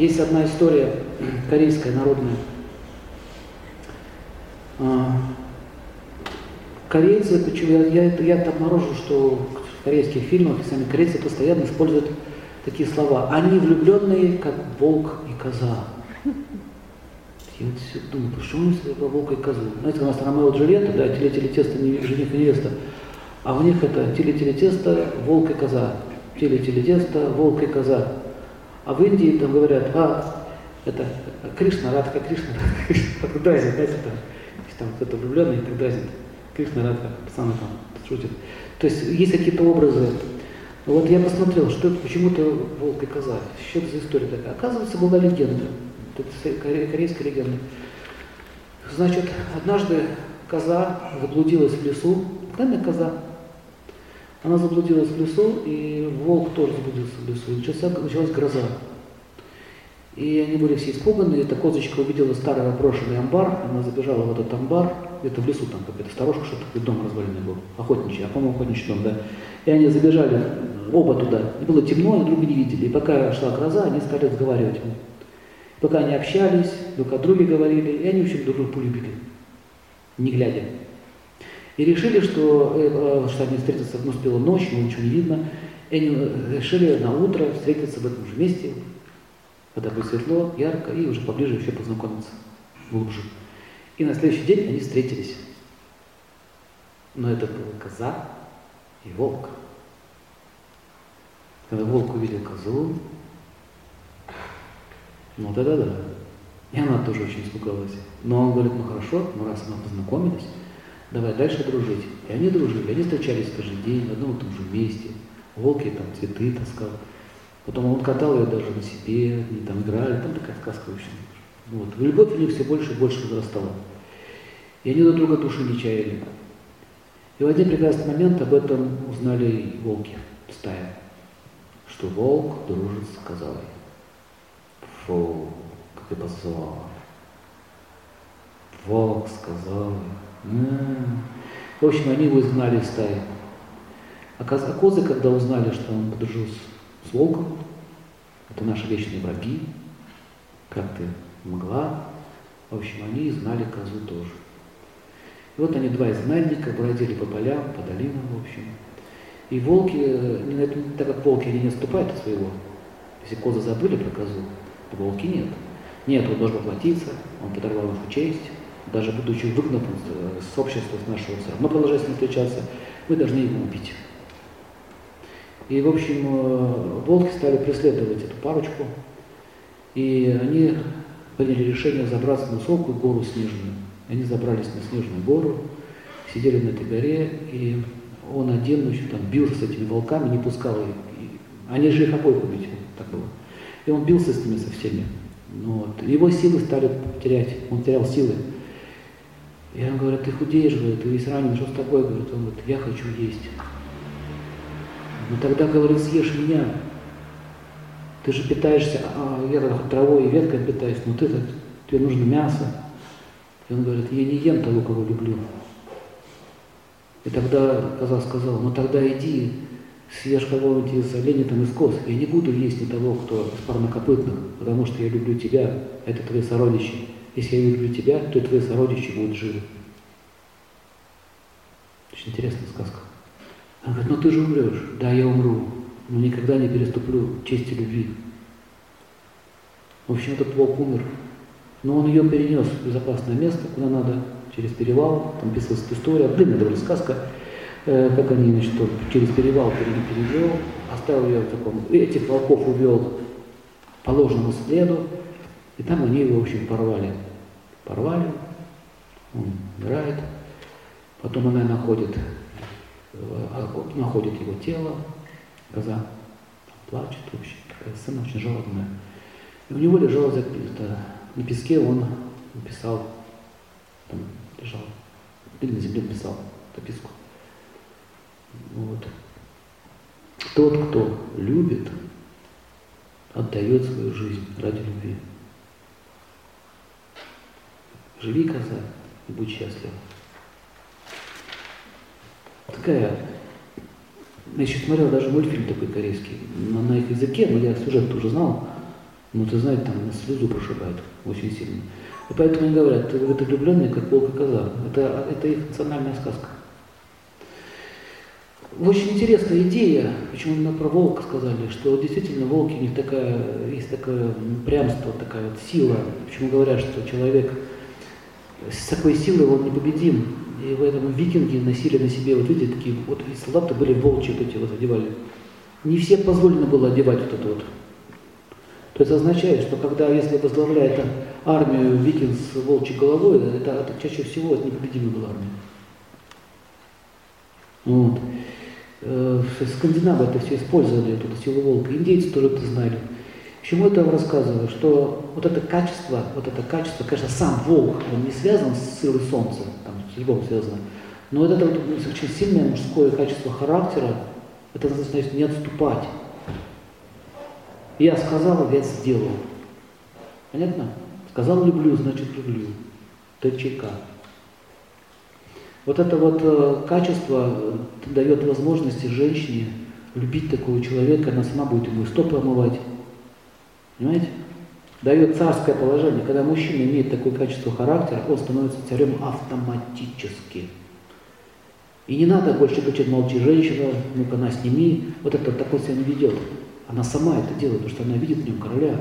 Есть одна история корейская, народная. А, корейцы, почему я, я, я обнаружил, что в корейских фильмах сами корейцы постоянно используют такие слова. Они влюбленные, как волк и коза. Я вот все думаю, почему они про волка и козу? Знаете, у нас Ромео и Джульетта, да, теле-теле тесто, жених и невеста. А у них это теле-теле тесто, волк и коза. Теле-теле тесто, волк и коза. А в Индии там говорят, а, это Кришна, Радха, Кришна, Радха, Кришна, дразнит, знаете, там, там кто-то влюбленный, так дразнит. Кришна, Радха, пацаны там шутят. То есть есть какие-то образы. Вот я посмотрел, что это почему-то волк и коза. Что это за история такая? Оказывается, была легенда. Это корейская легенда. Значит, однажды коза заблудилась в лесу. Правильно коза? Она заблудилась в лесу, и волк тоже заблудился в лесу. И началась, началась гроза. И они были все испуганы, и эта козочка увидела старый опрошенный амбар, она забежала в этот амбар, где-то в лесу там какая-то сторожка, что-то такой дом разваленный был, охотничий, а по-моему охотничий дом, да. И они забежали оба туда, и было темно, они друг не видели. И пока шла гроза, они стали разговаривать. Пока они общались, друг о друге говорили, и они, в друг друга полюбили, не глядя. И решили, что, э, э, что они встретятся, ну, успела ночь, но ничего не видно. И они э, решили на утро встретиться в этом же месте, когда будет светло, ярко, и уже поближе еще познакомиться глубже. И на следующий день они встретились. Но это была коза и волк. Когда волк увидел козу, ну да-да-да. И она тоже очень испугалась. Но он говорит, ну хорошо, ну раз мы познакомились, давай дальше дружить. И они дружили, они встречались каждый день в одном и том же месте. Волк ей там цветы таскал. Потом он катал ее даже на себе, они там играли, там такая сказка очень. Вот. Любовь у них все больше и больше возрастала. И они друг друга души не чаяли. И в один прекрасный момент об этом узнали волки, стая, что волк дружит с козой. Фу, как и позвала. Волк сказал. В общем, они его изгнали из стаи. А козы, когда узнали, что он подружился с волком, это наши вечные враги, как ты могла, в общем, они изгнали козу тоже. И вот они, два изгнанника, бродили по полям, по долинам, в общем. И волки, не, так как волки они не отступают от своего, если козы забыли про козу, то волки нет. Нет, он должен платиться, он подорвал нашу честь, даже будучи выгнанным с общества, с нашего все равно продолжая с ним встречаться, мы должны его убить. И, в общем, э, волки стали преследовать эту парочку, и они приняли решение забраться на высокую гору снежную. Они забрались на снежную гору, сидели на этой горе, и он один, значит, там, бился с этими волками, не пускал их. Они же их обоих убить, так было. И он бился с ними со всеми. Ну, вот. Его силы стали терять, он терял силы. И он говорит, ты худеешь, говорит, ты весь ранен, что с тобой? Говорит, он говорит, я хочу есть. Ну тогда, говорит, съешь меня. Ты же питаешься, а, я травой и веткой питаюсь, но ты тебе нужно мясо. И он говорит, я не ем того, кого люблю. И тогда коза сказала, ну тогда иди, съешь кого-нибудь из оленей там из коз. Я не буду есть ни того, кто из парнокопытных, потому что я люблю тебя, это твои сородичи. Если я люблю тебя, то и твои сородичи будут живы. Очень интересная сказка. Он говорит, ну ты же умрешь. Да, я умру, но никогда не переступлю чести любви. В общем, этот волк умер. Но он ее перенес в безопасное место, куда надо, через перевал. Там писалась история, длинная довольно сказка, э, как они, значит, через перевал перевел, оставил ее в таком, этих волков увел по ложному следу, и там они его, в общем, порвали. Порвали, он умирает, потом она находит Э, находит его тело, коза плачет, в общем, такая сцена очень жалобная. И у него лежало это, на песке, он написал, там лежал, или на земле написал записку. Вот. Тот, кто любит, отдает свою жизнь ради любви. Живи, коза, и будь счастлив такая, я еще смотрел даже мультфильм такой корейский, на, на их языке, но я сюжет уже знал. Ну, ты знаешь, там слезу прошибает очень сильно. И поэтому они говорят, это влюбленные, как волк и коза. Это, это их национальная сказка. Очень интересная идея, почему именно про волка сказали, что действительно волки у них такая, есть такое прямство, такая вот сила. Почему говорят, что человек с такой силой он непобедим. И в этом викинги носили на себе, вот видите, такие, вот солдаты были волчьи вот эти вот одевали. Не все позволено было одевать вот это вот. То есть означает, что когда, если возглавляет армию викинг с волчьей головой, это, это чаще всего это непобедимая была армия. Вот. Э, скандинавы это все использовали, эту силу волка. Индейцы тоже это знали. Почему я вам рассказываю? Что вот это качество, вот это качество, конечно, сам волк, он не связан с силой солнца, там, с любовью связано, но вот это вот очень сильное мужское качество характера, это значит не отступать. Я сказал, я сделал. Понятно? Сказал люблю, значит люблю. ТЧК. Вот это вот э, качество э, дает возможности женщине любить такого человека, она сама будет ему стопы омывать. Понимаете? Дает царское положение. Когда мужчина имеет такое качество характера, он становится царем автоматически. И не надо больше кричать, молчи, женщина, ну-ка, на сними. Вот это такой себя не ведет. Она сама это делает, потому что она видит в нем короля.